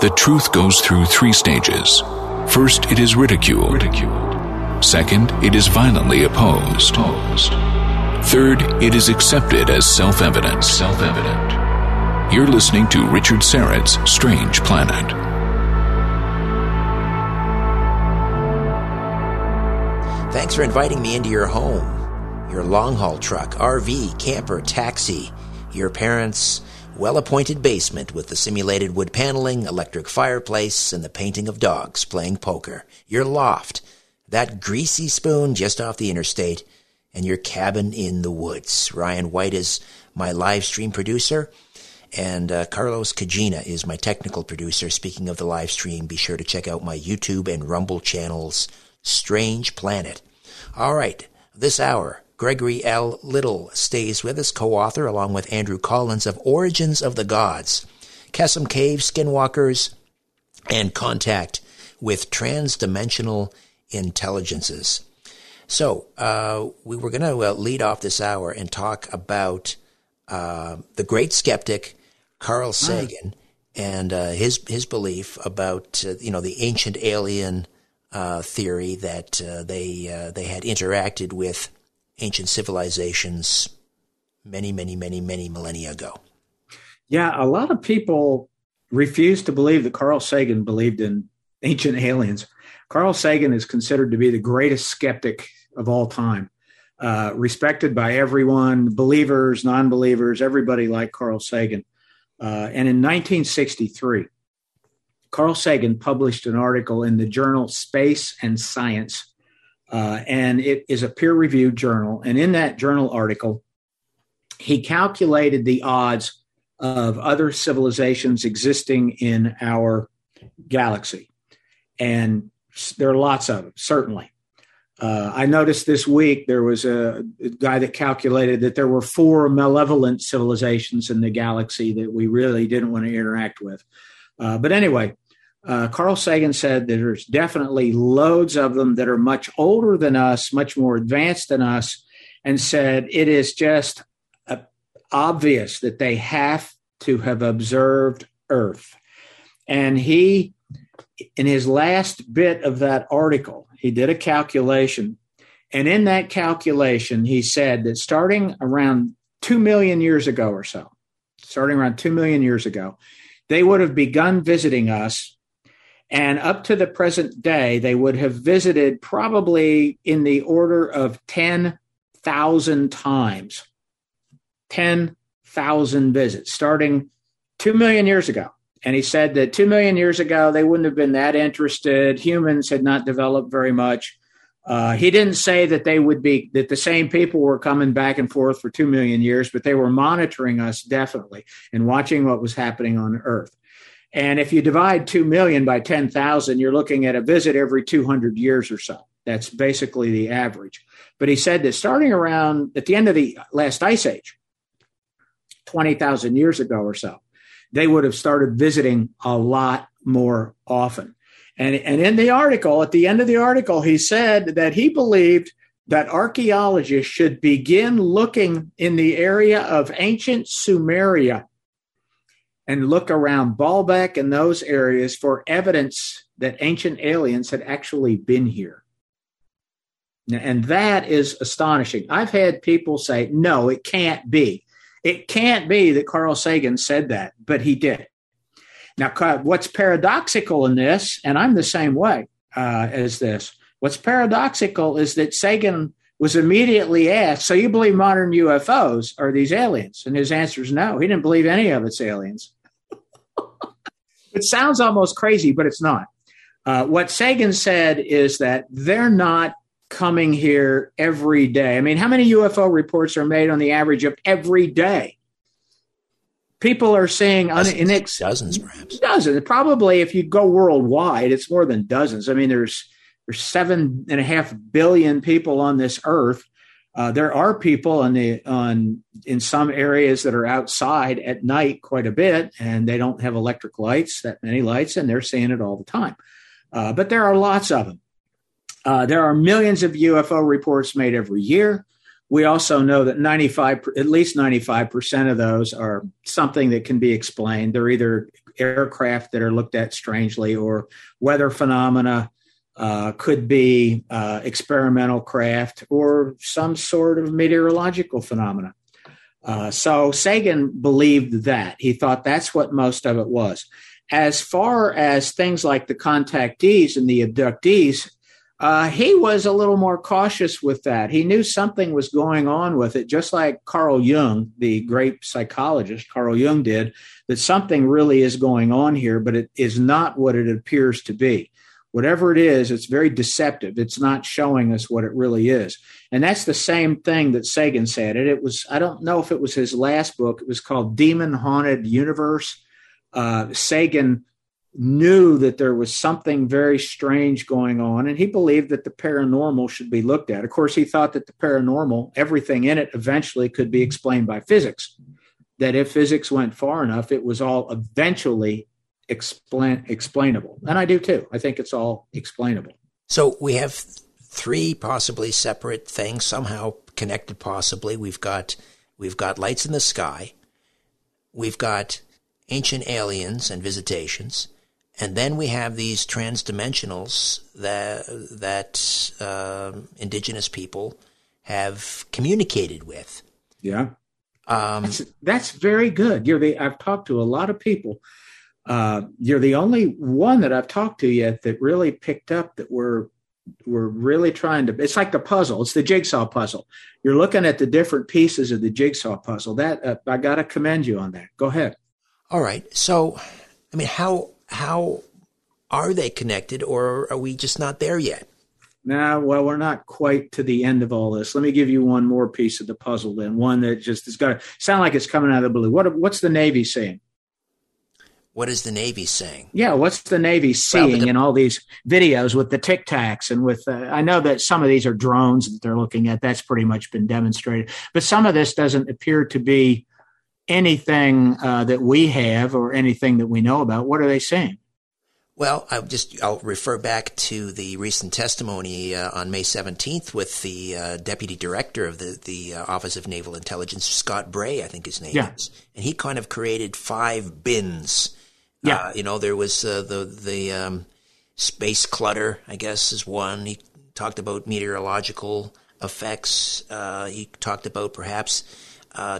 The truth goes through three stages. First, it is ridiculed. ridiculed. Second, it is violently opposed. opposed. Third, it is accepted as self evident. Self evident. You're listening to Richard Syrett's Strange Planet. Thanks for inviting me into your home, your long haul truck, RV, camper, taxi, your parents' well appointed basement with the simulated wood paneling, electric fireplace, and the painting of dogs playing poker, your loft, that greasy spoon just off the interstate and your cabin in the woods. Ryan White is my live stream producer, and uh, Carlos Kajina is my technical producer. Speaking of the live stream, be sure to check out my YouTube and Rumble channels, Strange Planet. All right, this hour, Gregory L. Little stays with us, co author, along with Andrew Collins, of Origins of the Gods, Qesem Cave, Skinwalkers, and Contact with Transdimensional Intelligences. So uh, we were going to uh, lead off this hour and talk about uh, the great skeptic Carl hmm. Sagan and uh, his his belief about uh, you know the ancient alien uh, theory that they they had interacted with ancient civilizations many many many many millennia ago. Yeah, a lot of people refuse to believe that Carl Sagan believed in ancient aliens. Carl Sagan is considered to be the greatest skeptic of all time, uh, respected by everyone, believers, non believers, everybody like Carl Sagan. Uh, and in 1963, Carl Sagan published an article in the journal Space and Science. Uh, and it is a peer reviewed journal. And in that journal article, he calculated the odds of other civilizations existing in our galaxy. And there are lots of them, certainly. Uh, I noticed this week there was a, guy that calculated that there were four malevolent civilizations in the galaxy that we really didn't want to interact with. Uh, but anyway, uh, Carl Sagan said that there's definitely loads of them that are much older than us, much more advanced than us, and said it is just uh, obvious that they have to have observed Earth. And he, in his last bit of that article, he did a calculation. And in that calculation, he said that starting around 2 million years ago or so, starting around 2 million years ago, they would have begun visiting us. And up to the present day, they would have visited probably in the order of 10,000 times. 10,000 visits, starting 2 million years ago. And he said that two million years ago, they wouldn't have been that interested. Humans had not developed very much. Uh, he didn't say that they would be, that the same people were coming back and forth for two million years, but they were monitoring us definitely and watching what was happening on Earth. And if you divide 2 million by 10,000, you're looking at a visit every 200 years or so. That's basically the average. But he said that starting around at the end of the last ice age, 20,000 years ago or so, they would have started visiting a lot more often. And, and in the article, at the end of the article, he said that he believed that archaeologists should begin looking in the area of ancient Sumeria and look around Baalbek and those areas for evidence that ancient aliens had actually been here. And that is astonishing. I've had people say, no, it can't be. It can't be that Carl Sagan said that, but he did. Now, what's paradoxical in this, and I'm the same way uh, as this, what's paradoxical is that Sagan was immediately asked, So you believe modern UFOs are these aliens? And his answer is no. He didn't believe any of it's aliens. it sounds almost crazy, but it's not. Uh, what Sagan said is that they're not coming here every day. I mean, how many UFO reports are made on the average of every day? People are saying dozens, inex- dozens, perhaps dozens. Probably, if you go worldwide, it's more than dozens. I mean, there's there's seven and a half billion people on this earth. Uh, there are people on the on in some areas that are outside at night quite a bit, and they don't have electric lights that many lights, and they're seeing it all the time. Uh, but there are lots of them. Uh, there are millions of UFO reports made every year. We also know that 95, at least 95% of those are something that can be explained. They're either aircraft that are looked at strangely, or weather phenomena. Uh, could be uh, experimental craft or some sort of meteorological phenomena. Uh, so Sagan believed that. He thought that's what most of it was. As far as things like the contactees and the abductees, uh, he was a little more cautious with that. He knew something was going on with it, just like Carl Jung, the great psychologist Carl Jung did, that something really is going on here, but it is not what it appears to be. Whatever it is, it's very deceptive. It's not showing us what it really is. And that's the same thing that Sagan said. And it was, I don't know if it was his last book, it was called Demon Haunted Universe. Uh, Sagan knew that there was something very strange going on and he believed that the paranormal should be looked at. Of course, he thought that the paranormal, everything in it eventually could be explained by physics. That if physics went far enough, it was all eventually explain, explainable. And I do too. I think it's all explainable. So we have three possibly separate things, somehow connected possibly. We've got we've got lights in the sky. We've got ancient aliens and visitations and then we have these transdimensionals that that uh, indigenous people have communicated with. Yeah, um, that's, that's, very good. You're the I've talked to a lot of people. Uh, you're the only one that I've talked to yet that really picked up that we're we're really trying to. It's like the puzzle. It's the jigsaw puzzle. You're looking at the different pieces of the jigsaw puzzle. That uh, I got to commend you on that. Go ahead. All right. So, I mean, how how are they connected or are we just not there yet? Now, well, we're not quite to the end of all this. Let me give you one more piece of the puzzle then, one that just has got to sound like it's coming out of the blue. What, what's the Navy saying? What is the Navy saying? Yeah, what's the Navy seeing well, the, in all these videos with the Tic Tacs and with? Uh, I know that some of these are drones that they're looking at. That's pretty much been demonstrated, but some of this doesn't appear to be anything uh, that we have or anything that we know about. What are they saying? Well, I'll just I'll refer back to the recent testimony uh, on May 17th with the uh, deputy director of the the uh, Office of Naval Intelligence, Scott Bray, I think his name yeah. is, and he kind of created five bins. Yeah, uh, you know there was uh, the the um, space clutter, I guess, is one. He talked about meteorological effects. Uh, he talked about perhaps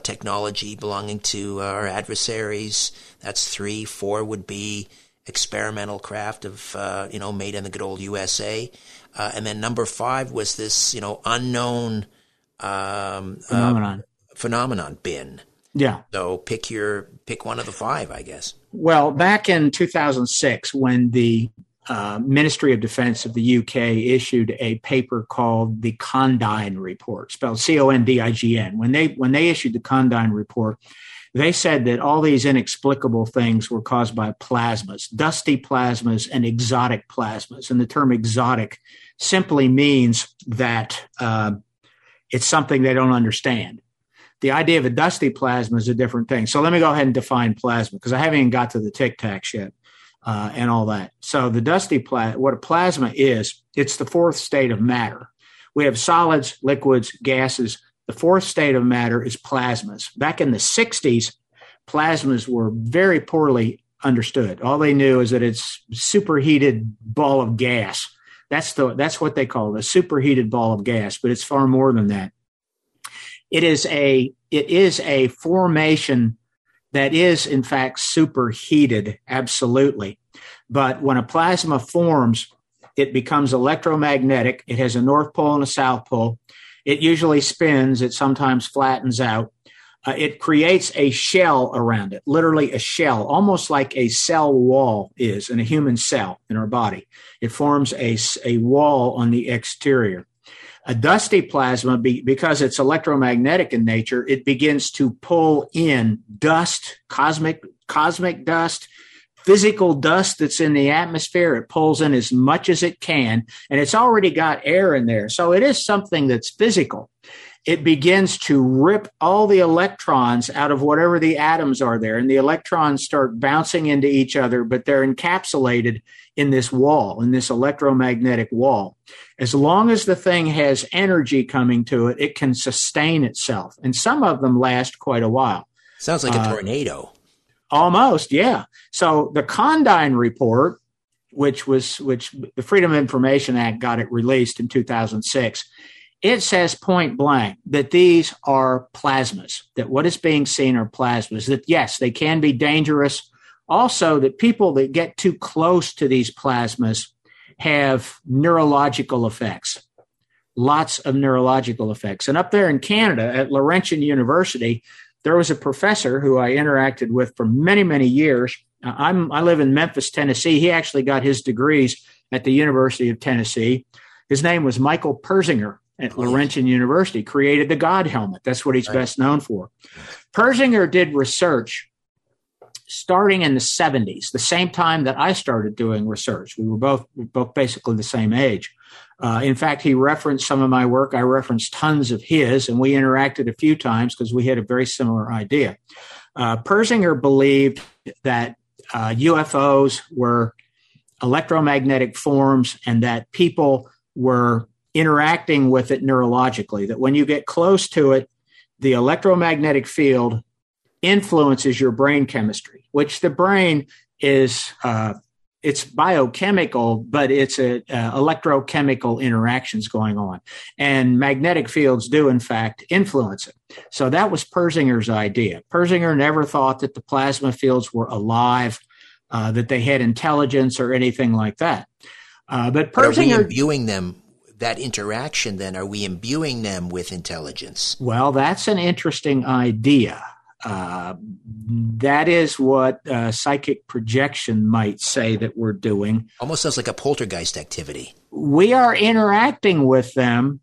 technology belonging to our adversaries. That's three. Four would be experimental craft of uh, you know made in the good old USA, uh, and then number five was this you know unknown um, phenomenon uh, phenomenon bin. Yeah. So pick your pick one of the five, I guess. Well, back in 2006, when the uh, Ministry of Defense of the UK issued a paper called the Condign Report, spelled C-O-N-D-I-G-N. When they when they issued the Condign Report, they said that all these inexplicable things were caused by plasmas, dusty plasmas and exotic plasmas. And the term exotic simply means that uh, it's something they don't understand. The idea of a dusty plasma is a different thing. So let me go ahead and define plasma because I haven't even got to the tic tacs yet uh, and all that. So the dusty plasma, what a plasma is, it's the fourth state of matter. We have solids, liquids, gases, the fourth state of matter is plasmas. Back in the 60s, plasmas were very poorly understood. All they knew is that it's superheated ball of gas. That's the that's what they call it, a superheated ball of gas, but it's far more than that. It is a it is a formation that is in fact superheated absolutely. But when a plasma forms, it becomes electromagnetic. It has a north pole and a south pole. It usually spins, it sometimes flattens out. Uh, it creates a shell around it, literally a shell, almost like a cell wall is in a human cell in our body. It forms a, a wall on the exterior. A dusty plasma, be, because it's electromagnetic in nature, it begins to pull in dust, cosmic cosmic dust, physical dust that's in the atmosphere. It pulls in as much as it can, and it's already got air in there. So it is something that's physical. It begins to rip all the electrons out of whatever the atoms are there, and the electrons start bouncing into each other, but they're encapsulated in this wall, in this electromagnetic wall. As long as the thing has energy coming to it, it can sustain itself. And some of them last quite a while. Sounds like a uh, tornado. Almost, yeah. So the Condign report, which was which the Freedom of Information Act got it released in 2006, it says point blank that these are plasmas, that what is being seen are plasmas, that yes, they can be dangerous. Also, that people that get too close to these plasmas have neurological effects, lots of neurological effects. And up there in Canada at Laurentian University, there was a professor who I interacted with for many, many years. I'm, I live in Memphis, Tennessee. He actually got his degrees at the University of Tennessee. His name was Michael Persinger at Laurentian University, created the God helmet. That's what he's right. best known for. Persinger did research starting in the 70s, the same time that I started doing research. We were both, both basically the same age. Uh, in fact, he referenced some of my work. I referenced tons of his, and we interacted a few times because we had a very similar idea. Uh, Persinger believed that uh, UFOs were electromagnetic forms and that people were interacting with it neurologically, that when you get close to it, the electromagnetic field influences your brain chemistry, which the brain is uh, it's biochemical, but it's a, uh, electrochemical interactions going on, and magnetic fields do in fact influence it. So that was Persinger's idea. Persinger never thought that the plasma fields were alive, uh, that they had intelligence or anything like that. Uh, but Persinger but imbuing them that interaction, then, are we imbuing them with intelligence? Well, that's an interesting idea. Uh, that is what uh, psychic projection might say that we're doing. Almost sounds like a poltergeist activity. We are interacting with them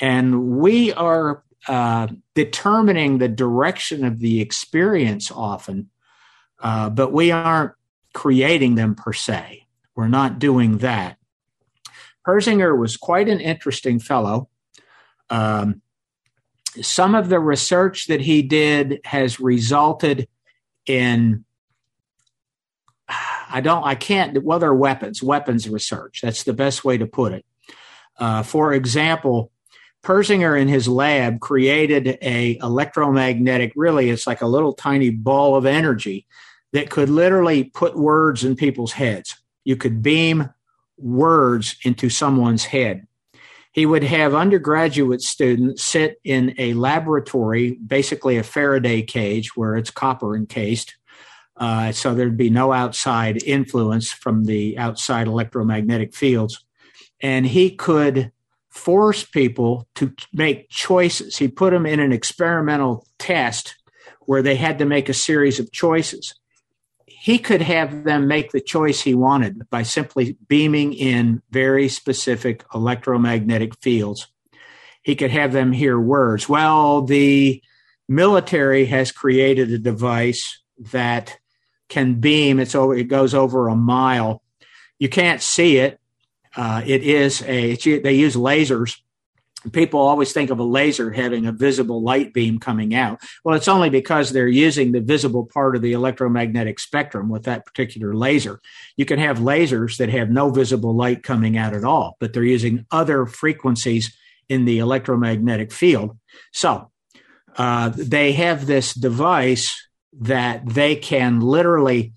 and we are uh, determining the direction of the experience often, uh, but we aren't creating them per se. We're not doing that. Persinger was quite an interesting fellow. Um, some of the research that he did has resulted in I don't I can't well they're weapons weapons research that's the best way to put it. Uh, for example, Persinger in his lab created a electromagnetic really it's like a little tiny ball of energy that could literally put words in people's heads. You could beam words into someone's head. He would have undergraduate students sit in a laboratory, basically a Faraday cage where it's copper encased. Uh, so there'd be no outside influence from the outside electromagnetic fields. And he could force people to make choices. He put them in an experimental test where they had to make a series of choices he could have them make the choice he wanted by simply beaming in very specific electromagnetic fields. He could have them hear words. Well, the military has created a device that can beam. It's over. It goes over a mile. You can't see it. Uh, it is a. they use lasers people always think of a laser having a visible light beam coming out. Well, it's only because they're using the visible part of the electromagnetic spectrum with that particular laser. You can have lasers that have no visible light coming out at all, but they're using other frequencies in the electromagnetic field. So uh, they have this device that they can literally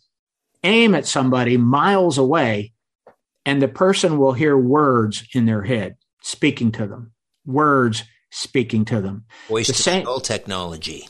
aim at somebody miles away, and the person will hear words in their head speaking to them words speaking to them. Voice the to same, skull technology.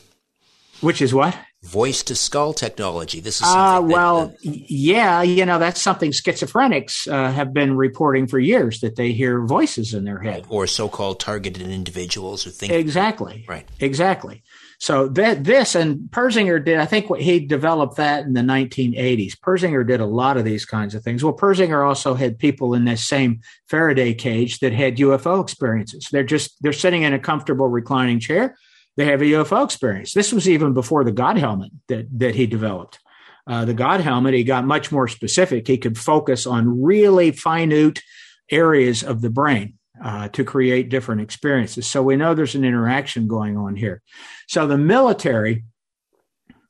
Which is what? Voice to skull technology. This is uh, well, that, yeah, you know that's something schizophrenics uh, have been reporting for years that they hear voices in their head, or so-called targeted individuals who think exactly, right, exactly. So that this and Persinger did, I think he developed that in the 1980s. Persinger did a lot of these kinds of things. Well, Persinger also had people in this same Faraday cage that had UFO experiences. They're just they're sitting in a comfortable reclining chair. They have a UFO experience. This was even before the God helmet that that he developed. Uh, the God helmet, he got much more specific. He could focus on really finite areas of the brain uh, to create different experiences. So we know there's an interaction going on here. So the military,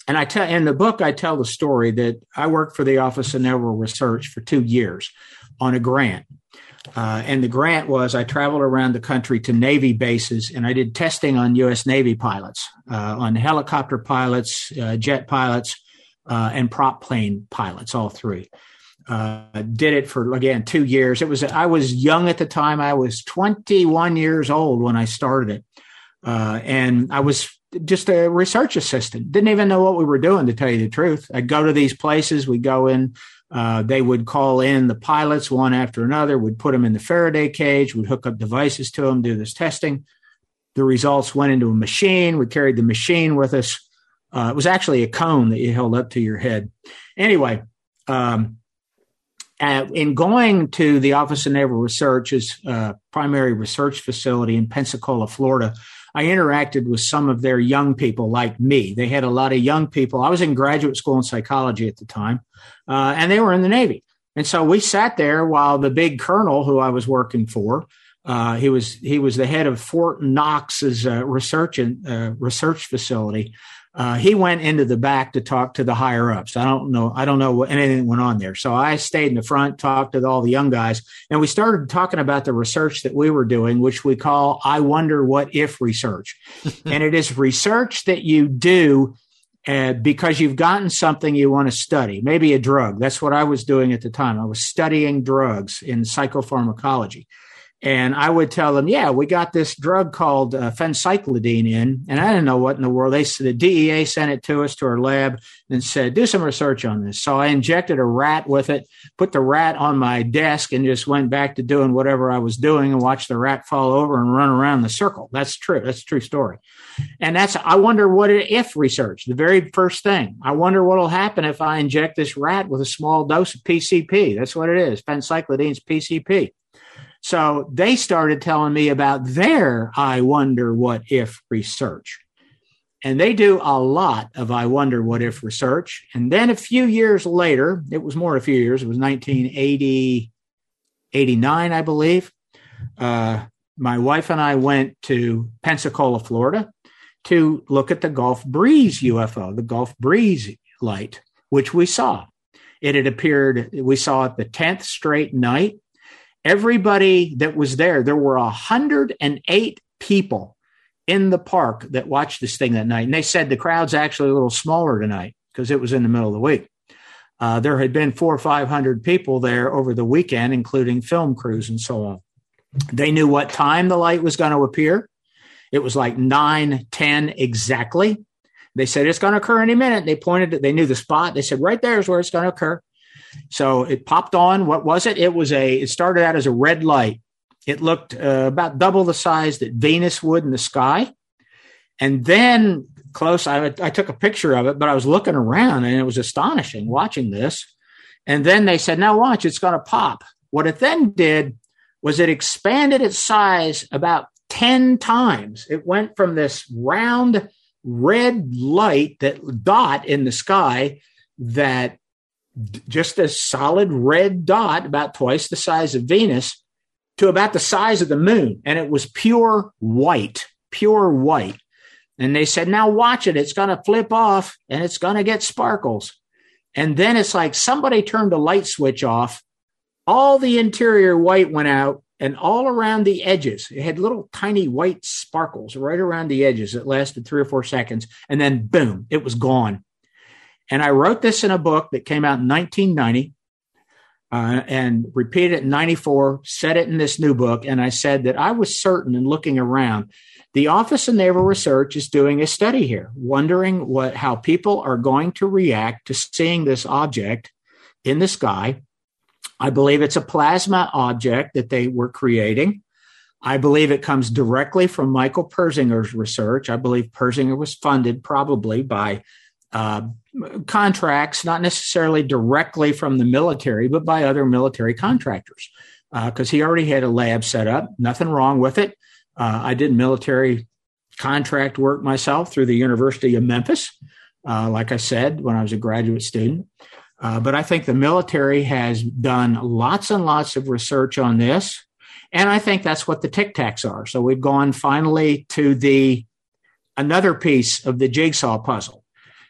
and I tell in the book I tell the story that I worked for the Office of Naval Research for two years on a grant. Uh, and the grant was I traveled around the country to Navy bases and I did testing on U.S. Navy pilots, uh, on helicopter pilots, uh, jet pilots, uh, and prop plane pilots, all three. Uh, did it for again two years. It was I was young at the time. I was 21 years old when I started it, uh, and I was just a research assistant. Didn't even know what we were doing, to tell you the truth. I'd go to these places. We'd go in. Uh, they would call in the pilots one after another. We'd put them in the Faraday cage. We'd hook up devices to them, do this testing. The results went into a machine. We carried the machine with us. Uh, it was actually a cone that you held up to your head. Anyway, um, uh, in going to the Office of Naval Research's uh, primary research facility in Pensacola, Florida, I interacted with some of their young people like me. They had a lot of young people. I was in graduate school in psychology at the time, uh, and they were in the Navy. And so we sat there while the big colonel who I was working for, uh, he was he was the head of Fort Knox's uh, research and uh, research facility. Uh, he went into the back to talk to the higher ups. I don't know. I don't know what anything went on there. So I stayed in the front, talked to all the young guys, and we started talking about the research that we were doing, which we call "I wonder what if" research, and it is research that you do uh, because you've gotten something you want to study, maybe a drug. That's what I was doing at the time. I was studying drugs in psychopharmacology. And I would tell them, yeah, we got this drug called uh, phencyclidine in. And I didn't know what in the world. They said the DEA sent it to us to our lab and said, do some research on this. So I injected a rat with it, put the rat on my desk and just went back to doing whatever I was doing and watched the rat fall over and run around the circle. That's true. That's a true story. And that's, I wonder what if research, the very first thing. I wonder what will happen if I inject this rat with a small dose of PCP. That's what it is. Phencyclidine's PCP. So they started telling me about their I wonder what if research. And they do a lot of I wonder what if research. And then a few years later, it was more a few years, it was 1980, 89, I believe. Uh, my wife and I went to Pensacola, Florida to look at the Gulf Breeze UFO, the Gulf Breeze light, which we saw. It had appeared, we saw it the 10th straight night everybody that was there, there were 108 people in the park that watched this thing that night. And they said the crowd's actually a little smaller tonight because it was in the middle of the week. Uh, there had been four or 500 people there over the weekend, including film crews and so on. They knew what time the light was going to appear. It was like 9, 10 exactly. They said it's going to occur any minute. They pointed, they knew the spot. They said, right there is where it's going to occur. So it popped on. What was it? It was a, it started out as a red light. It looked uh, about double the size that Venus would in the sky. And then close, I, I took a picture of it, but I was looking around and it was astonishing watching this. And then they said, now watch, it's going to pop. What it then did was it expanded its size about 10 times. It went from this round red light that dot in the sky that just a solid red dot, about twice the size of Venus, to about the size of the moon. And it was pure white, pure white. And they said, now watch it. It's going to flip off and it's going to get sparkles. And then it's like somebody turned a light switch off. All the interior white went out and all around the edges, it had little tiny white sparkles right around the edges. It lasted three or four seconds. And then boom, it was gone. And I wrote this in a book that came out in 1990 uh, and repeated it in 94, said it in this new book. And I said that I was certain in looking around, the Office of Naval Research is doing a study here, wondering what, how people are going to react to seeing this object in the sky. I believe it's a plasma object that they were creating. I believe it comes directly from Michael Persinger's research. I believe Persinger was funded probably by uh, contracts, not necessarily directly from the military, but by other military contractors, because uh, he already had a lab set up. Nothing wrong with it. Uh, I did military contract work myself through the University of Memphis, like I said, when I was a graduate student. Uh, but I think the military has done lots and lots of research on this. And I think that's what the tic tacs are. So we've gone finally to the another piece of the jigsaw puzzle.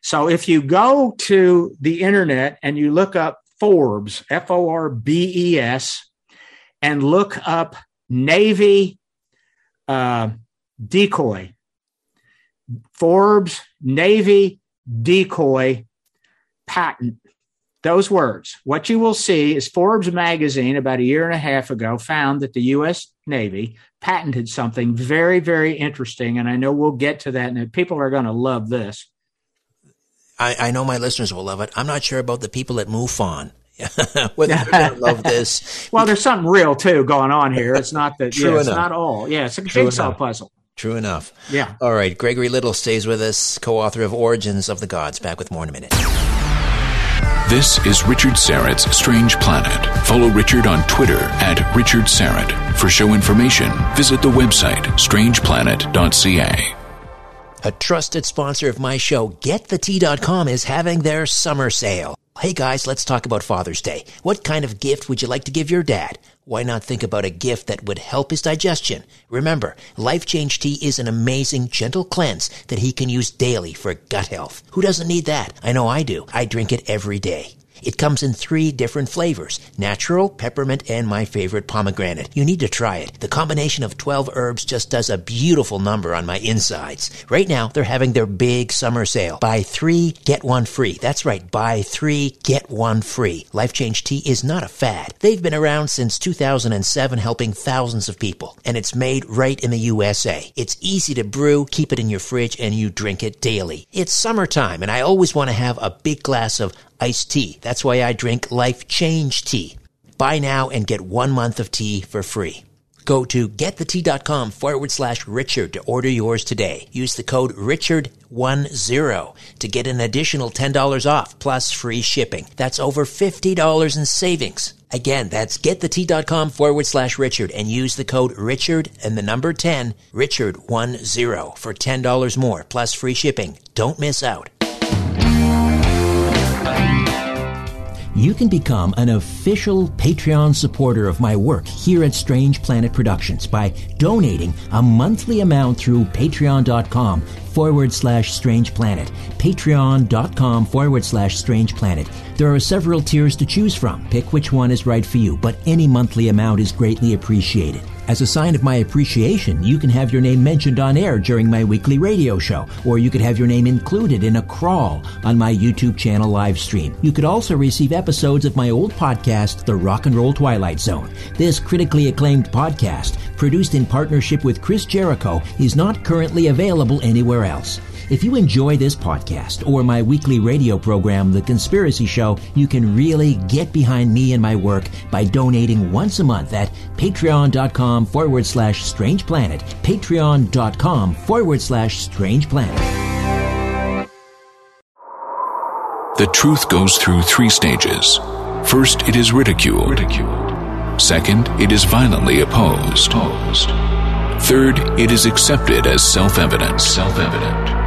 So if you go to the internet and you look up Forbes, F O R B E S, and look up Navy uh, decoy, Forbes Navy decoy patent those words. What you will see is Forbes magazine about a year and a half ago found that the U.S. Navy patented something very, very interesting. And I know we'll get to that, and people are going to love this. I, I, know my listeners will love it. I'm not sure about the people at MUFON. Whether they're going to love this. well, there's something real too going on here. It's not that. True yeah, enough. It's not all. Yeah, it's a True jigsaw enough. puzzle. True enough. Yeah. All right. Gregory Little stays with us, co-author of Origins of the Gods. Back with more in a minute. This is Richard Syrett's Strange Planet. Follow Richard on Twitter at Richard Syrett. For show information, visit the website strangeplanet.ca. A trusted sponsor of my show, GetTheTea.com, is having their summer sale. Hey guys, let's talk about Father's Day. What kind of gift would you like to give your dad? why not think about a gift that would help his digestion? Remember, Life Change Tea is an amazing, gentle cleanse that he can use daily for gut health. Who doesn't need that? I know I do. I drink it every day. It comes in three different flavors natural, peppermint, and my favorite pomegranate. You need to try it. The combination of 12 herbs just does a beautiful number on my insides. Right now, they're having their big summer sale. Buy three, get one free. That's right, buy three, get one free. Life Change Tea is not a fad. They've been around since 2007, helping thousands of people, and it's made right in the USA. It's easy to brew, keep it in your fridge, and you drink it daily. It's summertime, and I always want to have a big glass of iced tea. That's why I drink Life Change Tea. Buy now and get one month of tea for free. Go to getthetea.com forward slash Richard to order yours today. Use the code Richard10 to get an additional $10 off plus free shipping. That's over $50 in savings. Again, that's getthetea.com forward slash Richard and use the code Richard and the number 10, Richard10 for $10 more plus free shipping. Don't miss out. You can become an official Patreon supporter of my work here at Strange Planet Productions by donating a monthly amount through patreon.com forward slash strange planet. Patreon.com forward slash strange planet. There are several tiers to choose from. Pick which one is right for you, but any monthly amount is greatly appreciated. As a sign of my appreciation, you can have your name mentioned on air during my weekly radio show, or you could have your name included in a crawl on my YouTube channel live stream. You could also receive episodes of my old podcast, The Rock and Roll Twilight Zone. This critically acclaimed podcast, produced in partnership with Chris Jericho, is not currently available anywhere else. If you enjoy this podcast or my weekly radio program, The Conspiracy Show, you can really get behind me and my work by donating once a month at patreon.com forward slash strange planet. Patreon.com forward slash strange planet. The truth goes through three stages. First, it is ridiculed. ridiculed. Second, it is violently opposed. opposed. Third, it is accepted as self evident. Self evident.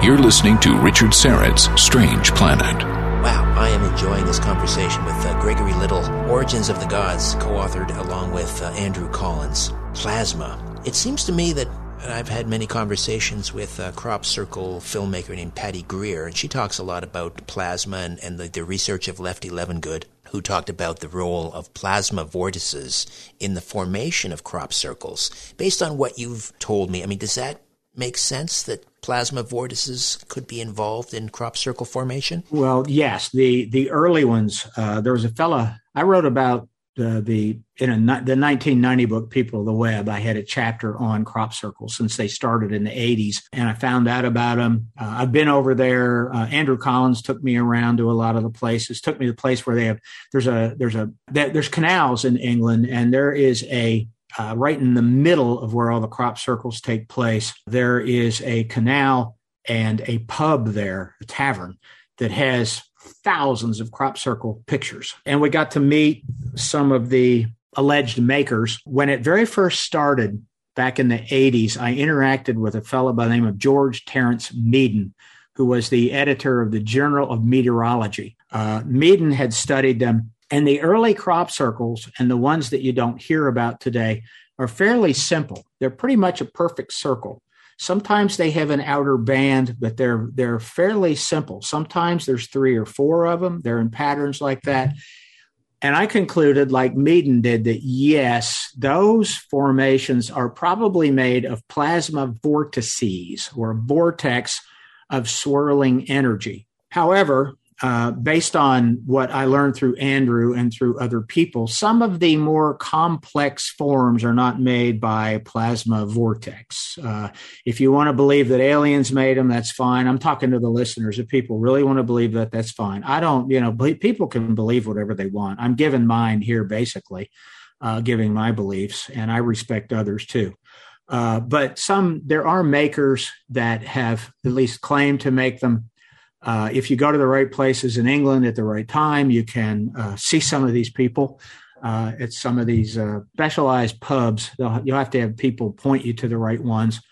You're listening to Richard Syrett's Strange Planet. Wow, I am enjoying this conversation with uh, Gregory Little, Origins of the Gods, co authored along with uh, Andrew Collins. Plasma. It seems to me that I've had many conversations with a crop circle filmmaker named Patty Greer, and she talks a lot about plasma and, and the, the research of Lefty Levengood, who talked about the role of plasma vortices in the formation of crop circles. Based on what you've told me, I mean, does that make sense that plasma vortices could be involved in crop circle formation? Well, yes. The the early ones. Uh, there was a fella I wrote about uh, the in a, the 1990 book people of the web i had a chapter on crop circles since they started in the 80s and i found out about them uh, i've been over there uh, andrew collins took me around to a lot of the places took me to the place where they have there's a there's a there's canals in england and there is a uh, right in the middle of where all the crop circles take place, there is a canal and a pub there, a tavern that has thousands of crop circle pictures. And we got to meet some of the alleged makers. When it very first started back in the 80s, I interacted with a fellow by the name of George Terence Meaden, who was the editor of the Journal of Meteorology. Uh, Meaden had studied them and the early crop circles and the ones that you don't hear about today are fairly simple. They're pretty much a perfect circle. Sometimes they have an outer band, but they're they're fairly simple. Sometimes there's three or four of them. They're in patterns like that. Mm-hmm. And I concluded, like Meaden did, that yes, those formations are probably made of plasma vortices or vortex of swirling energy. However, uh, based on what I learned through Andrew and through other people, some of the more complex forms are not made by plasma vortex. Uh, if you want to believe that aliens made them, that's fine. I'm talking to the listeners. If people really want to believe that, that's fine. I don't, you know, people can believe whatever they want. I'm giving mine here, basically, uh, giving my beliefs, and I respect others too. Uh, but some, there are makers that have at least claimed to make them uh, if you go to the right places in England at the right time, you can uh, see some of these people uh, at some of these uh, specialized pubs. you'll have to have people point you to the right ones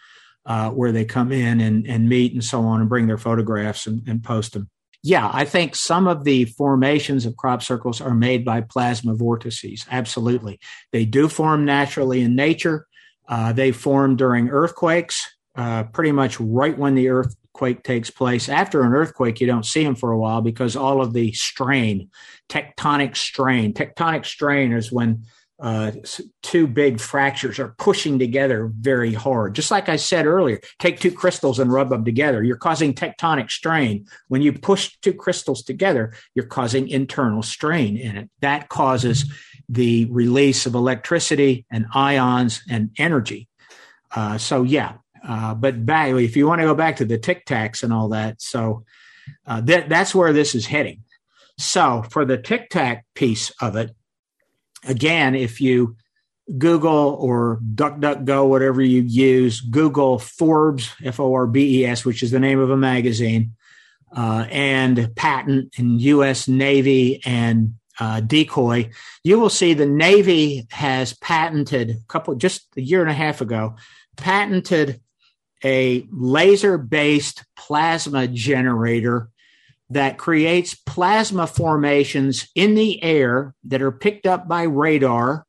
uh, where they come in and, and meet and so on and bring their photographs and, and post them. Yeah, I think some of the formations of crop circles are made by plasma vortices. Absolutely. They do form naturally in nature. Uh, they form during earthquakes, pretty much right when the earth earthquake takes place. After an earthquake, you don't see them for a while because all of the strain, tectonic strain, tectonic strain is when uh, two big fractures are pushing together very hard. Just like I said earlier, take two crystals and rub them together. You're causing tectonic strain. When you push two crystals together, you're causing internal strain in it. That causes the release of electricity and ions and energy. Uh, so, yeah, uh, but back, if you want to go back to the tic tacs and all that, so uh, that that's where this is heading. So for the tic tac piece of it, again, if you Google or DuckDuckGo, whatever you use, Google Forbes, F O R B E S, which is the name of a magazine, uh, and patent and U.S. Navy and uh, decoy, you will see the Navy has patented a couple, just a year and a half ago, patented a laser based plasma generator that creates plasma formations in the air that are picked up by radar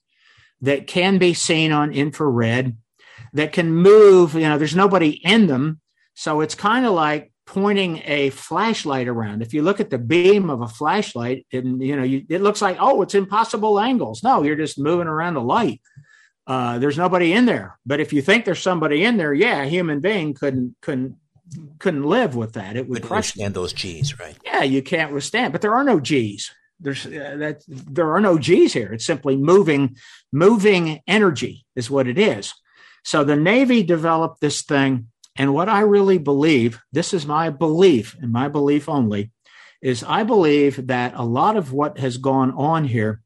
that can be seen on infrared that can move you know there's nobody in them. So it's kind of like pointing a flashlight around. If you look at the beam of a flashlight and you know you, it looks like oh it's impossible angles. No you're just moving around a light uh, there's nobody in there. But if you think there's somebody in there, yeah, a human being couldn't couldn't couldn't live with that. It would crush withstand those G's, right? Yeah, you can't withstand. But there are no G's. There's uh, that there are no G's here. It's simply moving moving energy is what it is. So the Navy developed this thing, and what I really believe, this is my belief and my belief only, is I believe that a lot of what has gone on here,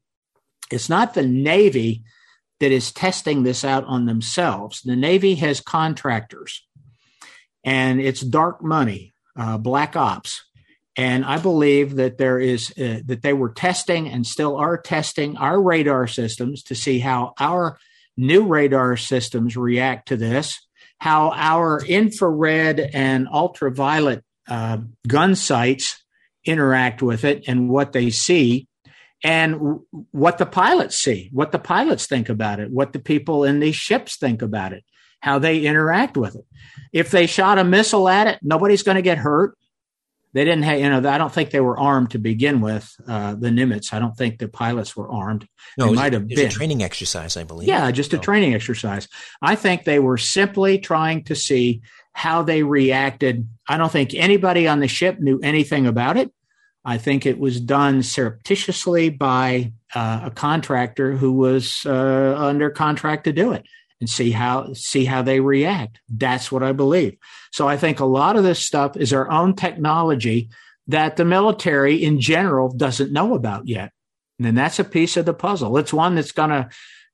it's not the Navy that is testing this out on themselves. The Navy has contractors, and it's dark money, uh, black ops. And I believe that there is uh, that they were testing and still are testing our radar systems to see how our new radar systems react to this, how our infrared and ultraviolet uh, gun sights interact with it, and what they see and what the pilots see, what the pilots think about it, what the people in these ships think about it, how they interact with it. If they shot a missile at it, nobody's going to get hurt. They didn't have, you know, I don't think they were armed to begin with. Uh, the Nimitz, I don't think the pilots were armed. No, they might have been a training exercise, I believe. Yeah, just a training exercise. I think they were simply trying to see how they reacted. I don't think anybody on the ship knew anything about it. I think it was done surreptitiously by uh, a contractor who was uh, under contract to do it and see how see how they react. That's what I believe. So I think a lot of this stuff is our own technology that the military in general doesn't know about yet. And that's a piece of the puzzle. It's one that's going to,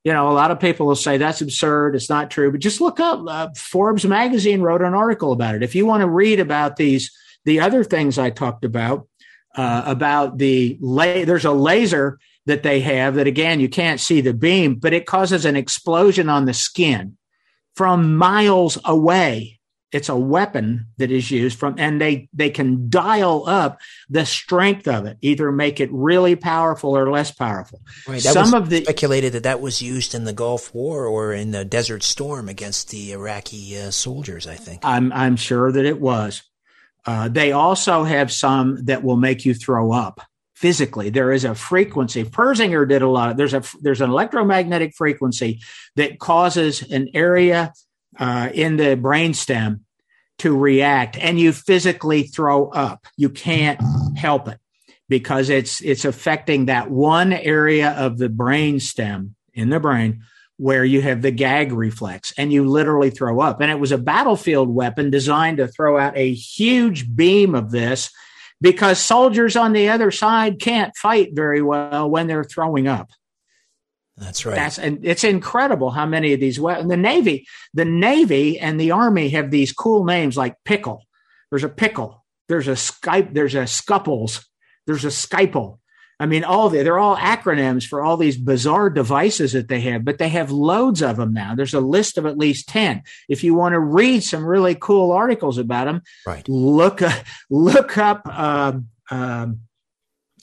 you know, a lot of people will say that's absurd. It's not true. But just look up. Uh, Forbes magazine wrote an article about it. If you want to read about these, the other things I talked about, uh, about the la- there's a laser that they have that again you can't see the beam, but it causes an explosion on the skin from miles away. It's a weapon that is used from, and they they can dial up the strength of it, either make it really powerful or less powerful. Right. Some of the speculated that that was used in the Gulf War or in the Desert Storm against the Iraqi uh, soldiers. I think. I'm I'm sure that it was. Uh, they also have some that will make you throw up physically. There is a frequency. Persinger did a lot. Of, there's a there's an electromagnetic frequency that causes an area uh, in the brainstem to react, and you physically throw up. You can't help it. because it's it's affecting that one area of the brain stem in the brain where you have the gag reflex and you literally throw up. And it was a battlefield weapon designed to throw out a huge beam of this because soldiers on the other side can't fight very well when they're throwing up. That's right. That's and it's incredible how many of these. Well, the Navy, the Navy and the Army have these cool names like pickle. There's a pickle. There's a Skype. There's a scupples. There's a Skyple. I mean, all the, they're all acronyms for all these bizarre devices that they have, but they have loads of them now. There's a list of at least 10. If you want to read some really cool articles about them, right. look, uh, look up, um, um,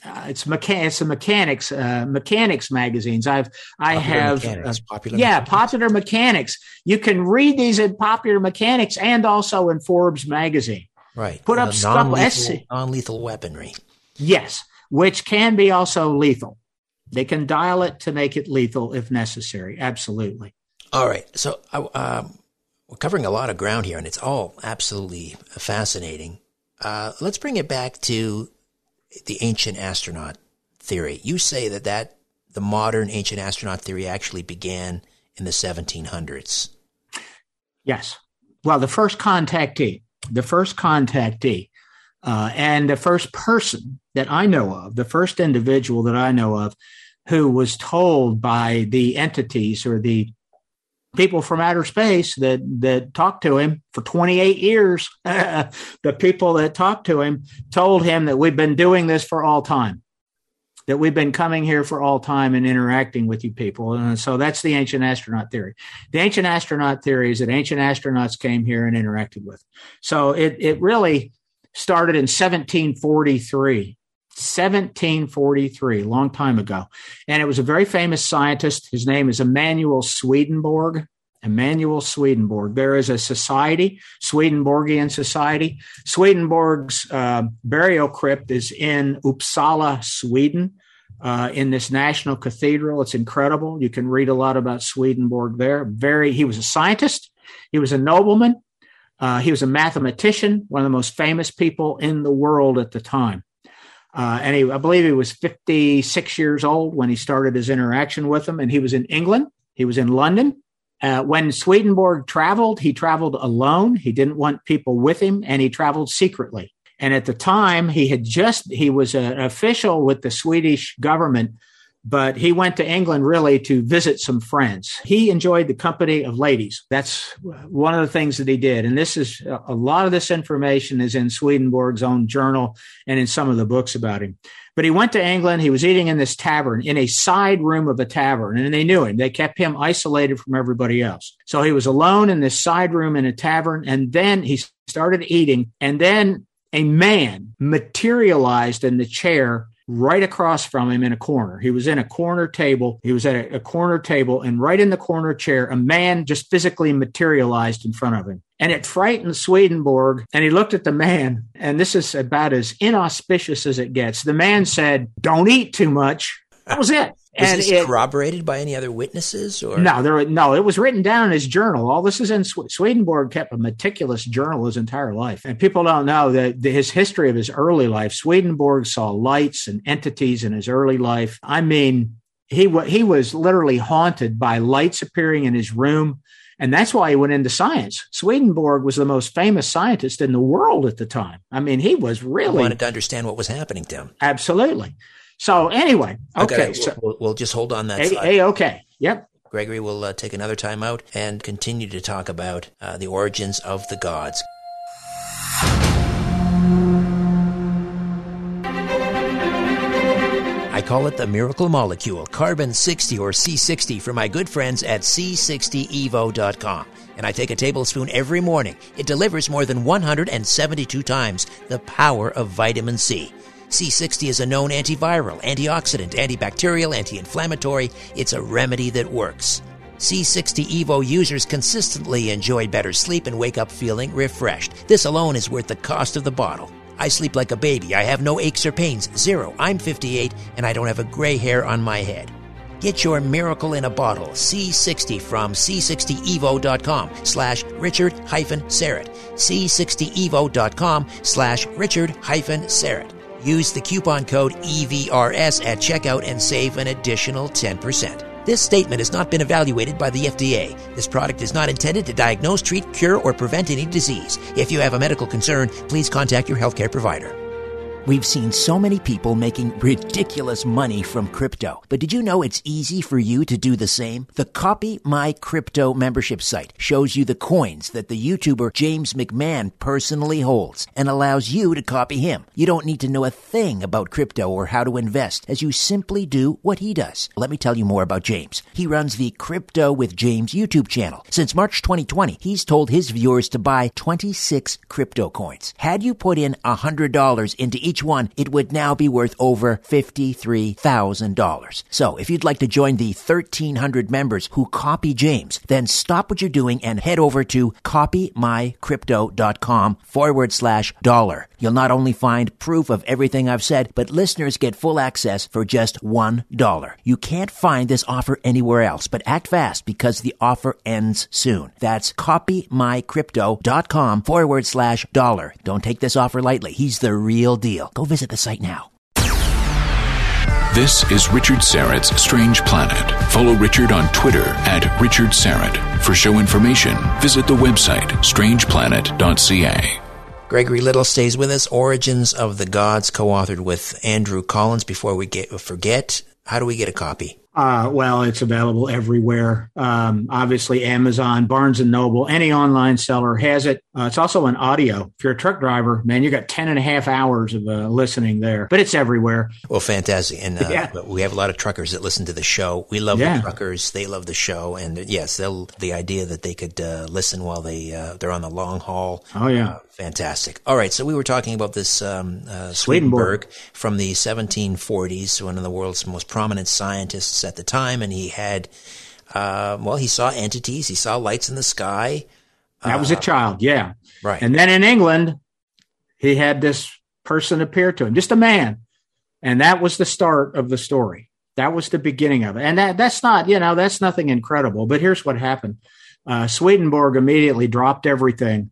uh, it's mechan- it's a mechanics uh, mechanics magazines. I've I popular have mechanics, uh, popular yeah mechanics. popular mechanics. You can read these in popular mechanics and also in Forbes magazine. right. put Uh, up scuffle- non-lethal, non-lethal weaponry. Yes, which can be also lethal. They can dial it to make it lethal if necessary. Absolutely. All right. So um, we're covering a lot of ground here, and it's all absolutely fascinating. Uh, let's bring it back to the ancient astronaut theory. You say that that the modern ancient astronaut theory actually began in the 1700s. Yes. Well, the first contactee, the first contactee, uh, and the first person that I know of, the first individual that I know of who was told by the entities or the people from outer space that that talked to him for 28 years the people that talked to him told him that we've been doing this for all time that we've been coming here for all time and interacting with you people. And so that's the ancient astronaut theory. The ancient astronaut theory is that ancient astronauts came here and interacted with. So it it really started in 1743 1743, long time ago. And it was a very famous scientist. His name is Emanuel Swedenborg. Emanuel Swedenborg. There is a society, Swedenborgian Society. Swedenborg's uh, burial crypt is in Uppsala, Sweden, uh, in this national cathedral. It's incredible. You can read a lot about Swedenborg there. Very, he was a scientist. He was a nobleman. Uh, he was a mathematician, one of the most famous people in the world at the time. Uh, and he, I believe he was 56 years old when he started his interaction with them. And he was in England. He was in London. Uh, when Swedenborg traveled, he traveled alone. He didn't want people with him and he traveled secretly. And at the time, he had just, he was an official with the Swedish government, but he went to England really to visit some friends. He enjoyed the company of ladies. That's one of the things that he did. And this is uh, a lot of this information is in Swedenborg's own journal and in some of the books about him. But he went to England. He was eating in this tavern, in a side room of a tavern, and they knew him. They kept him isolated from everybody else. So he was alone in this side room in a tavern, and then he started eating, and then a man materialized in the chair right across from him in a corner. He was in a corner table. He was at a, a, corner table, and right in the corner chair, a man just physically materialized in front of him. And it frightened Swedenborg. And he looked at the man, and this is about as inauspicious as it gets. The man said, Don't eat too much. That was it. Is and this it, corroborated by any other witnesses? Or no, there no. It was written down in his journal. All this is in Swedenborg kept a meticulous journal his entire life, and people don't know that the, his history of his early life. Swedenborg saw lights and entities in his early life. I mean, he he was literally haunted by lights appearing in his room. And that's why he went into science. Swedenborg was the most famous scientist in the world at the time. I mean, he was really he wanted to understand what was happening to him. Absolutely. So anyway, okay, so we'll, we'll, just hold on that. A, a okay, yep. Gregory will uh, take another time out and continue to talk about uh, the origins of the gods. I call it the miracle molecule, carbon 60 or C60 for my good friends at C60evo.com. And I take a tablespoon every morning. It delivers more than 172 times the power of vitamin C. C60 is a known antiviral, antioxidant, antibacterial, anti inflammatory. It's a remedy that works. C60 Evo users consistently enjoy better sleep and wake up feeling refreshed. This alone is worth the cost of the bottle. I sleep like a baby. I have no aches or pains. Zero. I'm 58 and I don't have a gray hair on my head. Get your miracle in a bottle, C60 from C60evo.com slash Richard hyphen Syrett. C60evo.com slash Richard hyphen Syrett. Use the coupon code EVRS at checkout and save an additional 10%. This statement has not been evaluated by the FDA. This product is not intended to diagnose, treat, cure, or prevent any disease. If you have a medical concern, please contact your healthcare provider. We've seen so many people making ridiculous money from crypto. But did you know it's easy for you to do the same? The Copy My Crypto membership site shows you the coins that the YouTuber James McMahon personally holds and allows you to copy him. You don't need to know a thing about crypto or how to invest as you simply do what he does. Let me tell you more about James. He runs the Crypto with James YouTube channel. Since March 2020, he's told his viewers to buy 26 crypto coins. Had you put in $100 into each each one, it would now be worth over $53,000. So if you'd like to join the 1,300 members who copy James, then stop what you're doing and head over to copymycrypto.com forward slash dollar. You'll not only find proof of everything I've said, but listeners get full access for just $1. You can't find this offer anywhere else, but act fast because the offer ends soon. That's copymycrypto.com forward slash dollar. Don't take this offer lightly. He's the real deal. Go visit the site now. This is Richard Syrett's Strange Planet. Follow Richard on Twitter at Richard Syrett. For show information, visit the website strangeplanet.ca. Gregory Little stays with us. Origins of the Gods, co-authored with Andrew Collins. Before we get forget, how do we get a copy? Uh, well, it's available everywhere. Um, obviously, Amazon, Barnes and Noble, any online seller has it. Uh, it's also an audio. If you're a truck driver, man, you got 10 and a half hours of uh, listening there, but it's everywhere. Well, fantastic. And uh, yeah. we have a lot of truckers that listen to the show. We love yeah. the truckers. They love the show. And yes, they'll, the idea that they could uh, listen while they, uh, they're on the long haul. Oh, yeah. Fantastic. All right. So we were talking about this um, Swedenborg from the 1740s, one of the world's most prominent scientists at the time. And he had, well, he saw entities, he saw lights in the sky. That was a uh, child, yeah. Right. And then in England, he had this person appear to him, just a man. And that was the start of the story. That was the beginning of it. And that, that's not, you know, that's nothing incredible. But here's what happened uh, Swedenborg immediately dropped everything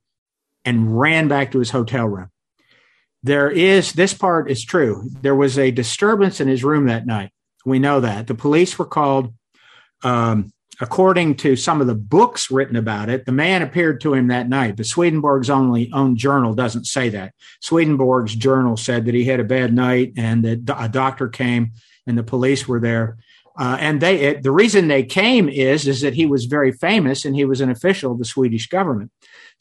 and ran back to his hotel room. There is, this part is true. There was a disturbance in his room that night. We know that. The police were called. Um, according to some of the books written about it, the man appeared to him that night. But Swedenborg's only own journal doesn't say that. Swedenborg's journal said that he had a bad night and that a doctor came and the police were there. Uh, and they, it, the reason they came is is that he was very famous and he was an official of the Swedish government.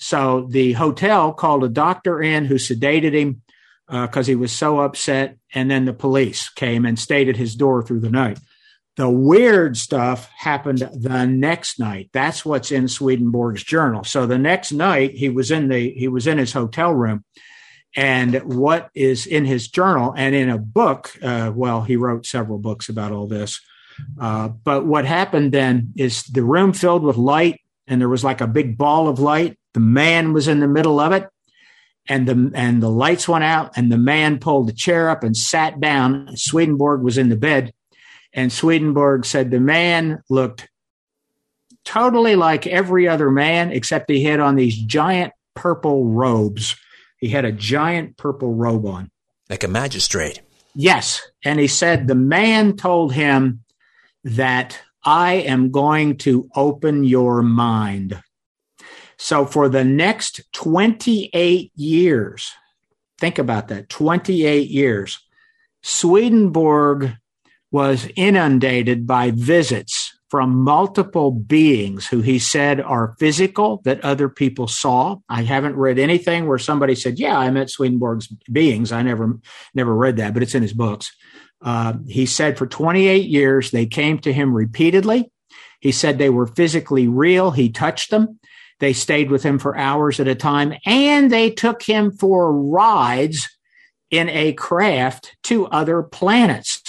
So the hotel called a doctor in who sedated him because uh, he was so upset, and then the police came and stayed at his door through the night. The weird stuff happened the next night. That's what's in Swedenborg's journal. So the next night he was in the he was in his hotel room, and what is in his journal and in a book. Uh, well, he wrote several books about all this. Uh, but what happened then is the room filled with light, and there was like a big ball of light. The man was in the middle of it, and the and the lights went out, and the man pulled the chair up and sat down. Swedenborg was in the bed and Swedenborg said the man looked totally like every other man, except he had on these giant purple robes. He had a giant purple robe on. Like a magistrate. Yes. And he said the man told him that I am going to open your mind. So for the next 28 years, think about that 28 years, Swedenborg was inundated by visits from multiple beings who he said are physical that other people saw. I haven't read anything where somebody said, "Yeah, I met Swedenborg's beings." I never never read that, but it's in his books. Uh, he said for 28 years they came to him repeatedly. He said they were physically real. He touched them. They stayed with him for hours at a time, and they took him for rides in a craft to other planets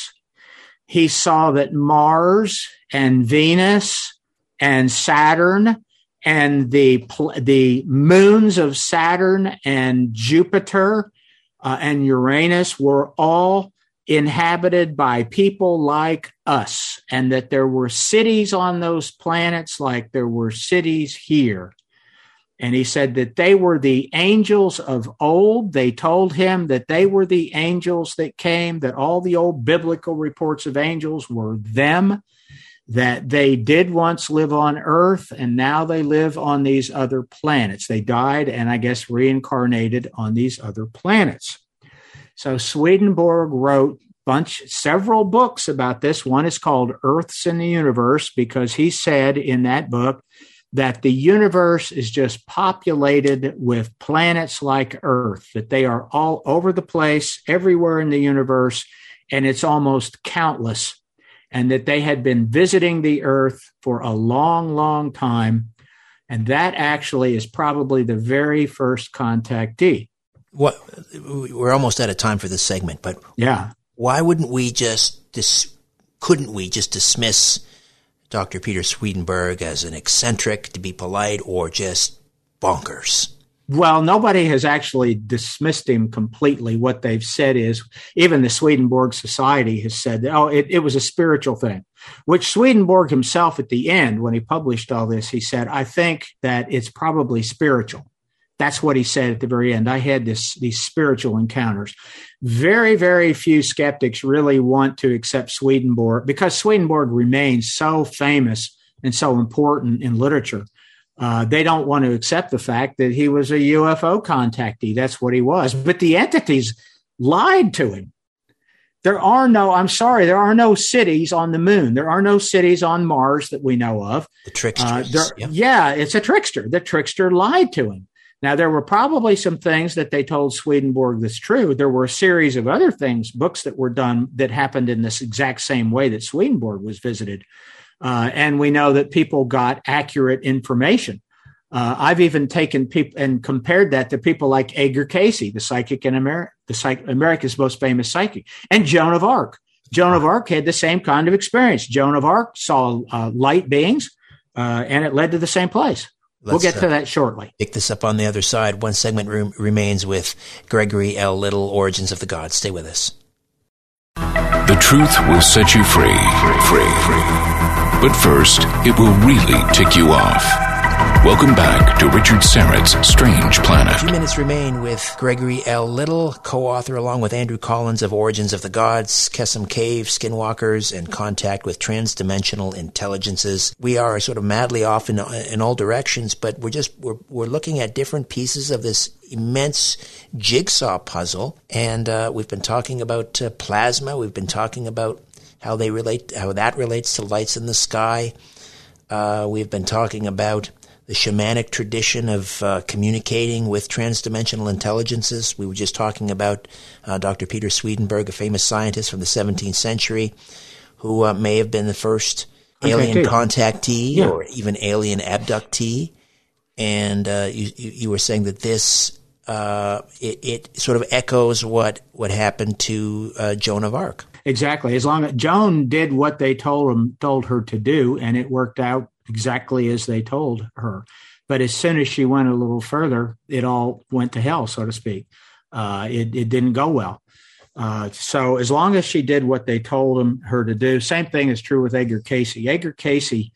he saw that Mars and Venus and Saturn and the the moons of Saturn and Jupiter uh, and Uranus were all inhabited by people like us, and that there were cities on those planets like there were cities here. And he said that they were the angels of old. They told him that they were the angels that came, that all the old biblical reports of angels were them, that they did once live on earth and now they live on these other planets. They died and I guess reincarnated on these other planets. So Swedenborg wrote bunch several books about this. One is called Earths in the Universe because he said in that book that the universe is just populated with planets like Earth, that they are all over the place, everywhere in the universe, and it's almost countless, and that they had been visiting the Earth for a long, long time. And that actually is probably the very first contactee. What we're almost out of time for this segment, but yeah, why wouldn't we just dis- couldn't we just dismiss Dr. Peter Swedenborg as an eccentric, to be polite, or just bonkers? Well, nobody has actually dismissed him completely. What they've said is, even the Swedenborg Society has said, that, oh, it, it was a spiritual thing, which Swedenborg himself at the end, when he published all this, he said, I think that it's probably spiritual. That's what he said at the very end. I had this these spiritual encounters. Very, very few skeptics really want to accept Swedenborg because Swedenborg remains so famous and so important in literature. Uh, they don't want to accept the fact that he was a UFO contactee. That's what he was. But the entities lied to him. There are no, I'm sorry, there are no cities on the moon. There are no cities on Mars that we know of. The trickster. Uh, yeah. yeah, it's a trickster. The trickster lied to him. Now, there were probably some things that they told Swedenborg that's true. There were a series of other things, books that were done that happened in this exact same way that Swedenborg was visited. Uh, and we know that people got accurate information. Uh, I've even taken people and compared that to people like Edgar Cayce, the psychic in America, the psych- America's most famous psychic, and Joan of Arc. Joan of Arc had the same kind of experience. Joan of Arc saw uh, light beings, uh, and it led to the same place. Let's, we'll get to uh, that shortly. Pick this up on the other side. One segment re- remains with Gregory L. Little, Origins of the Gods. Stay with us. The truth will set you free, free, free. But first, it will really tick you off. Welcome back to Richard Syrett's Strange Planet. A few minutes remain with Gregory L. Little, co-author along with Andrew Collins of Origins of the Gods, Qesem Cave, Skinwalkers, and Contact with Transdimensional Intelligences. We are sort of madly off in, in all directions, but we're just, we're, we're looking at different pieces of this immense jigsaw puzzle. And uh, we've been talking about uh, plasma. We've been talking about how they relate, how that relates to lights in the sky. Uh, we've been talking about the shamanic tradition of uh, communicating with transdimensional intelligences. We were just talking about uh, Dr. Peter Swedenborg, a famous scientist from the 17th century, who uh, may have been the first alien contactee yeah. or even alien abductee. And uh, you, you, were saying that this uh, it, it, sort of echoes what what happened to uh, Joan of Arc. Exactly. As long as Joan did what they told him told her to do, and it worked out exactly as they told her. But as soon as she went a little further, it all went to hell, so to speak. Uh, it, it didn't go well. Uh, so as long as she did what they told him, her to do, same thing is true with Edgar Cayce. Edgar Cayce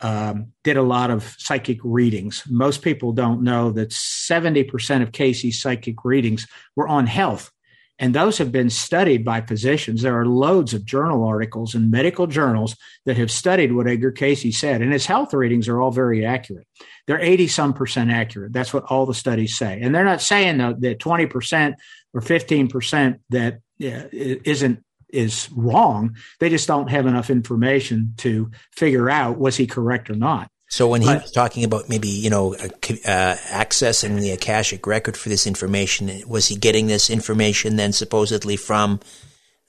um, did a lot of psychic readings. Most people don't know that 70% of Cayce's psychic readings were on health. And those have been studied by physicians. There are loads of journal articles and medical journals that have studied what Edgar Cayce said. And his health readings are all very accurate. They're 80 some percent accurate. That's what all the studies say. And they're not saying though, that 20% or 15% that uh, isn't is wrong. They just don't have enough information to figure out was he correct or not. So when he was talking about maybe you know uh, accessing the akashic record for this information, was he getting this information then supposedly from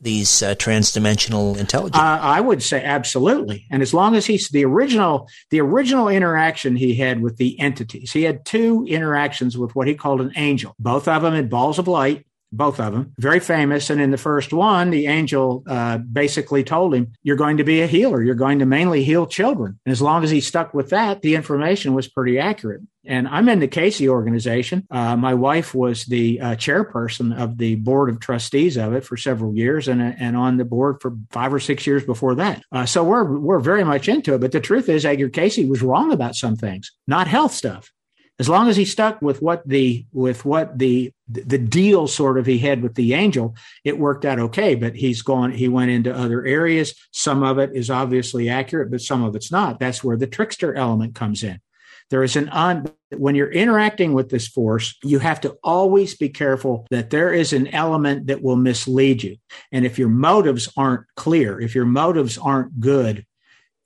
these uh, transdimensional intelligence? Uh, I would say absolutely. And as long as he's the original, the original interaction he had with the entities, he had two interactions with what he called an angel. Both of them in balls of light both of them, very famous. And in the first one, the angel uh, basically told him, You're going to be a healer. You're going to mainly heal children. And as long as he stuck with that, the information was pretty accurate. And I'm in the Cayce organization. Uh, my wife was the uh, chairperson of the board of trustees of it for several years, and and on the board for five or six years before that. Uh, so we're we're very much into it. But the truth is, Edgar Cayce was wrong about some things, not health stuff. As long as he stuck with what the with what the the deal sort of he had with the angel, it worked out okay. But he's gone. He went into other areas. Some of it is obviously accurate, but some of it's not. That's where the trickster element comes in. There is an on when you're interacting with this force, you have to always be careful that there is an element that will mislead you. And if your motives aren't clear, if your motives aren't good,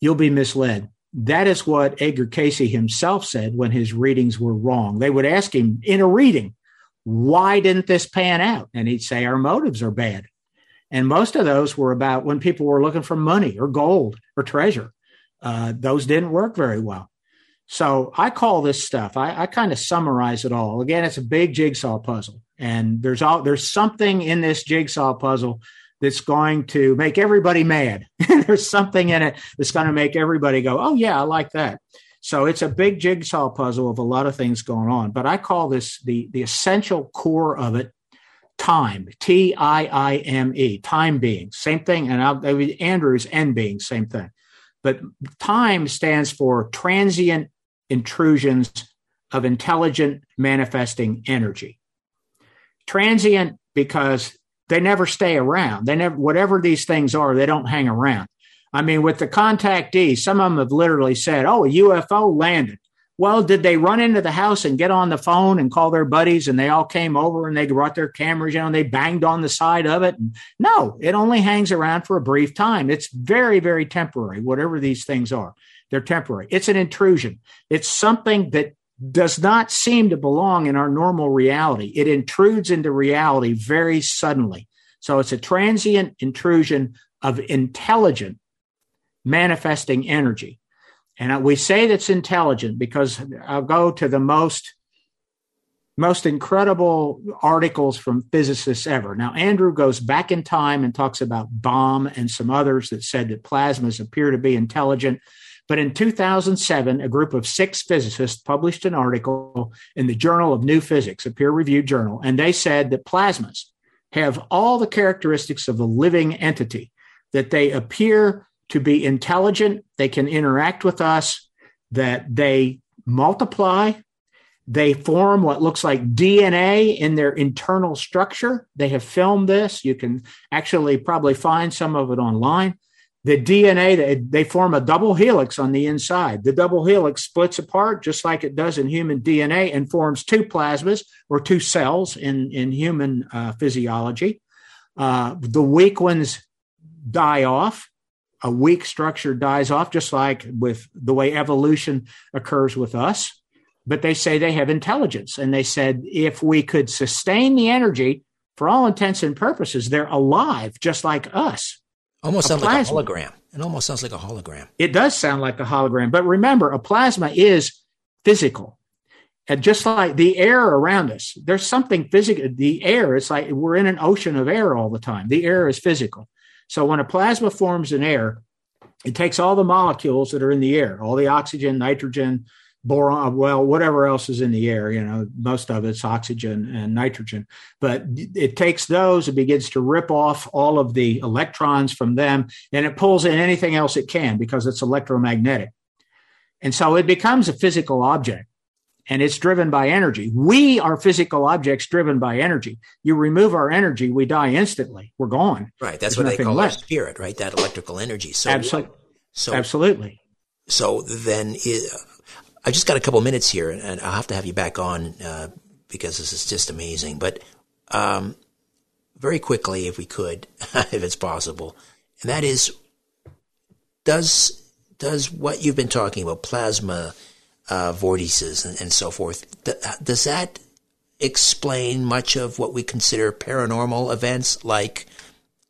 you'll be misled. That is what Edgar Cayce himself said when his readings were wrong. They would ask him in a reading, why didn't this pan out? And he'd say, our motives are bad. And most of those were about when people were looking for money or gold or treasure. Uh, those didn't work very well. So I call this stuff, I, I kind of summarize it all. Again, it's a big jigsaw puzzle. And there's all there's something in this jigsaw puzzle that's going to make everybody mad. There's something in it that's going to make everybody go, oh, yeah, I like that. So it's a big jigsaw puzzle of a lot of things going on. But I call this the, the essential core of it time, T I I M E, time being, same thing. And I'll, Andrew's N being, same thing. But time stands for transient intrusions of intelligent manifesting energy. Transient because they never stay around. They never, whatever these things are, they don't hang around. I mean, with the contactees, some of them have literally said, oh, a UFO landed. Well, did they run into the house and get on the phone and call their buddies and they all came over and they brought their cameras in and they banged on the side of it? And No, it only hangs around for a brief time. It's very, very temporary, whatever these things are. They're temporary. It's an intrusion. It's something that does not seem to belong in our normal reality. It intrudes into reality very suddenly. So it's a transient intrusion of intelligent manifesting energy. And uh, we say that's intelligent because I'll go to the most most incredible articles from physicists ever. Now, Andrew goes back in time and talks about Bohm and some others that said that plasmas appear to be intelligent. But in 2007, a group of six physicists published an article in the Journal of New Physics, a peer reviewed journal, and they said that plasmas have all the characteristics of a living entity, that they appear to be intelligent, they can interact with us, that they multiply, they form what looks like DNA in their internal structure. They have filmed this. You can actually probably find some of it online the DNA, they, they form a double helix on the inside. The double helix splits apart just like it does in human DNA and forms two plasmas or two cells in, in human uh, physiology. Uh, the weak ones die off. A weak structure dies off, just like with the way evolution occurs with us. But they say they have intelligence. And they said if we could sustain the energy, for all intents and purposes, they're alive just like us. Almost sounds like a hologram. It almost sounds like a hologram. It does sound like a hologram. But remember, a plasma is physical. And just like the air around us, there's something physical. The air, it's like we're in an ocean of air all the time. The air is physical. So when a plasma forms in air, it takes all the molecules that are in the air, all the oxygen, nitrogen, boron, well, whatever else is in the air, you know, most of it's oxygen and nitrogen. But it takes those, it begins to rip off all of the electrons from them, and it pulls in anything else it can because it's electromagnetic. And so it becomes a physical object and it's driven by energy. We are physical objects driven by energy. You remove our energy, we die instantly. We're gone. Right. That's There's what they call left. spirit, right? That electrical energy. So, Absolutely. So, Absolutely. So then, I just got a couple minutes here, and I'll have to have you back on uh, because this is just amazing. But um, very quickly, if we could, if it's possible, and that is, does does what you've been talking about, plasma uh, vortices and, and, so forth, th- does that explain much of what we consider paranormal events like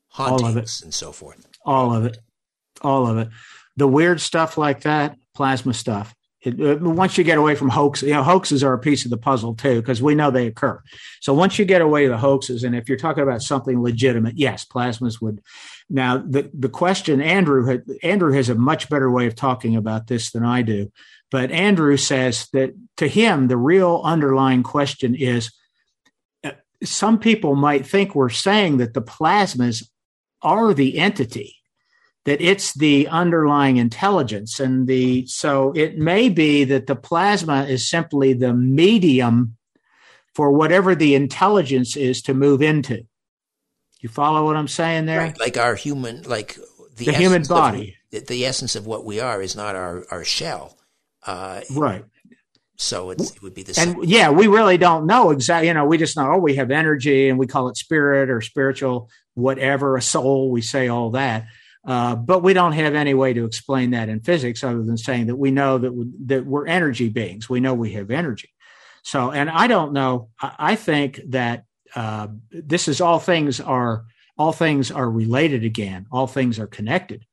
hauntings and so forth? All of it, all of it. The weird stuff like that, plasma stuff once you get away from hoaxes, you know, hoaxes are a piece of the puzzle too, because we know they occur. So once you get away the hoaxes, and if you're talking about something legitimate, yes, plasmas would. Now the the question, Andrew Andrew has a much better way of talking about this than I do, but Andrew says that to him the real underlying question is. Uh, some people might think we're saying that the plasmas are the entity, that it's the underlying intelligence and the so it may be that the plasma is simply the medium for whatever the intelligence is to move into you follow what i'm saying there right. like our human like the, the human body of, the essence of what we are is not our our shell uh, right so it would be the same. And yeah, we really don't know exactly. You know, we just know, oh, we have energy and we call it spirit or spiritual, whatever, a soul. We say all that. Uh, but we don't have any way to explain that in physics other than saying that we know that, we, that we're energy beings. We know we have energy. So, and I don't know. I, I think that uh, this is all things are all things are related again. All things are connected.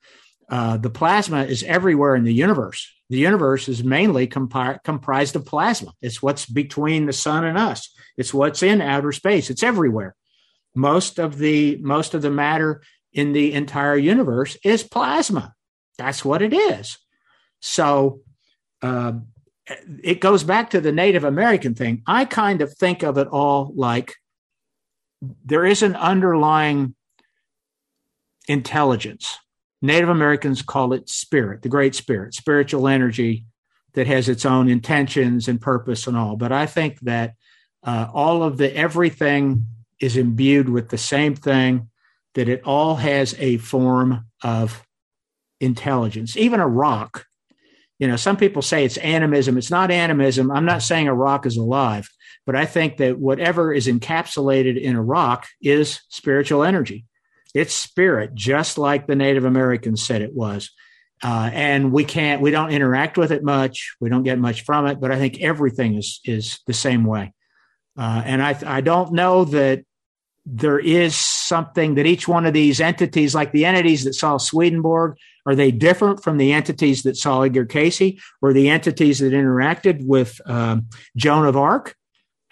Uh, the plasma is everywhere in the universe. The universe is mainly compi- comprised of plasma. It's what's between the sun and us. It's what's in outer space. It's everywhere. Most of the most of the matter in the entire universe is plasma. That's what it is. So uh, it goes back to the Native American thing. I kind of think of it all like there is an underlying intelligence. Native Americans call it spirit, the great spirit, spiritual energy that has its own intentions and purpose and all. But I think that uh, all of the everything is imbued with the same thing that it all has a form of intelligence. Even a rock, you know, some people say it's animism. It's not animism. I'm not saying a rock is alive, but I think that whatever is encapsulated in a rock is spiritual energy. It's spirit, just like the Native Americans said it was. Uh, and we can't, we don't interact with it much. We don't get much from it, but I think everything is is the same way. Uh, and I I don't know that there is something that each one of these entities, like the entities that saw Swedenborg, are they different from the entities that saw Edgar Cayce or the entities that interacted with um, Joan of Arc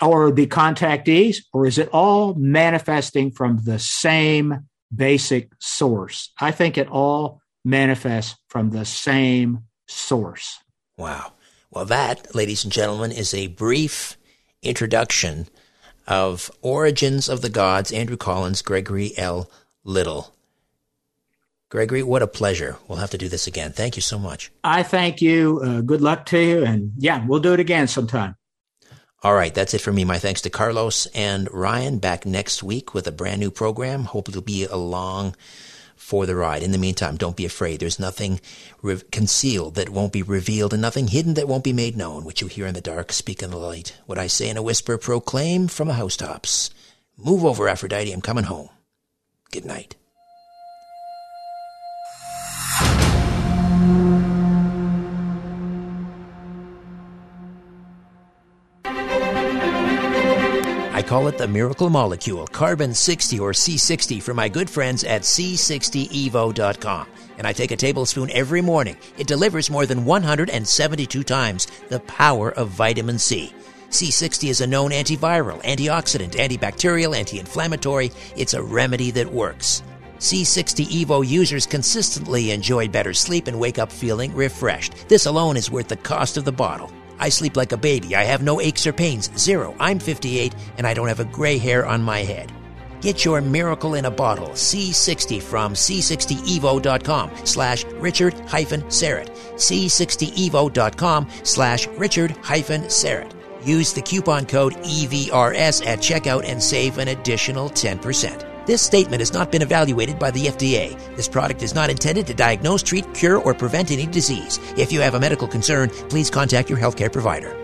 or the contactees? Or is it all manifesting from the same basic source? I think it all manifests from the same source. Wow. Well, that, ladies and gentlemen, is a brief introduction of Origins of the Gods, Andrew Collins, Gregory L. Little. Gregory, what a pleasure. We'll have to do this again. Thank you so much. I thank you. Uh, good luck to you. And yeah, we'll do it again sometime. All right, that's it for me. My thanks to Carlos and Ryan. Back next week with a brand new program. Hope it'll be along for the ride. In the meantime, don't be afraid. There's nothing re- concealed that won't be revealed and nothing hidden that won't be made known. What you hear in the dark, speak in the light. What I say in a whisper, proclaim from the housetops. Move over, Aphrodite. I'm coming home. Good night. Call it the miracle molecule, carbon 60 or C60 for my good friends at C60evo.com. And I take a tablespoon every morning. It delivers more than 172 times the power of vitamin C. C60 is a known antiviral, antioxidant, antibacterial, anti inflammatory. It's a remedy that works. C60 Evo users consistently enjoy better sleep and wake up feeling refreshed. This alone is worth the cost of the bottle. I sleep like a baby. I have no aches or pains. Zero. I'm 58 and I don't have a gray hair on my head. Get your miracle in a bottle. C60 from c60evo.com slash Richard hyphen Syrett. C60evo.com slash Richard hyphen Syrett. Use the coupon code EVRS at checkout and save an additional 10%. This statement has not been evaluated by the FDA. This product is not intended to diagnose, treat, cure, or prevent any disease. If you have a medical concern, please contact your healthcare provider.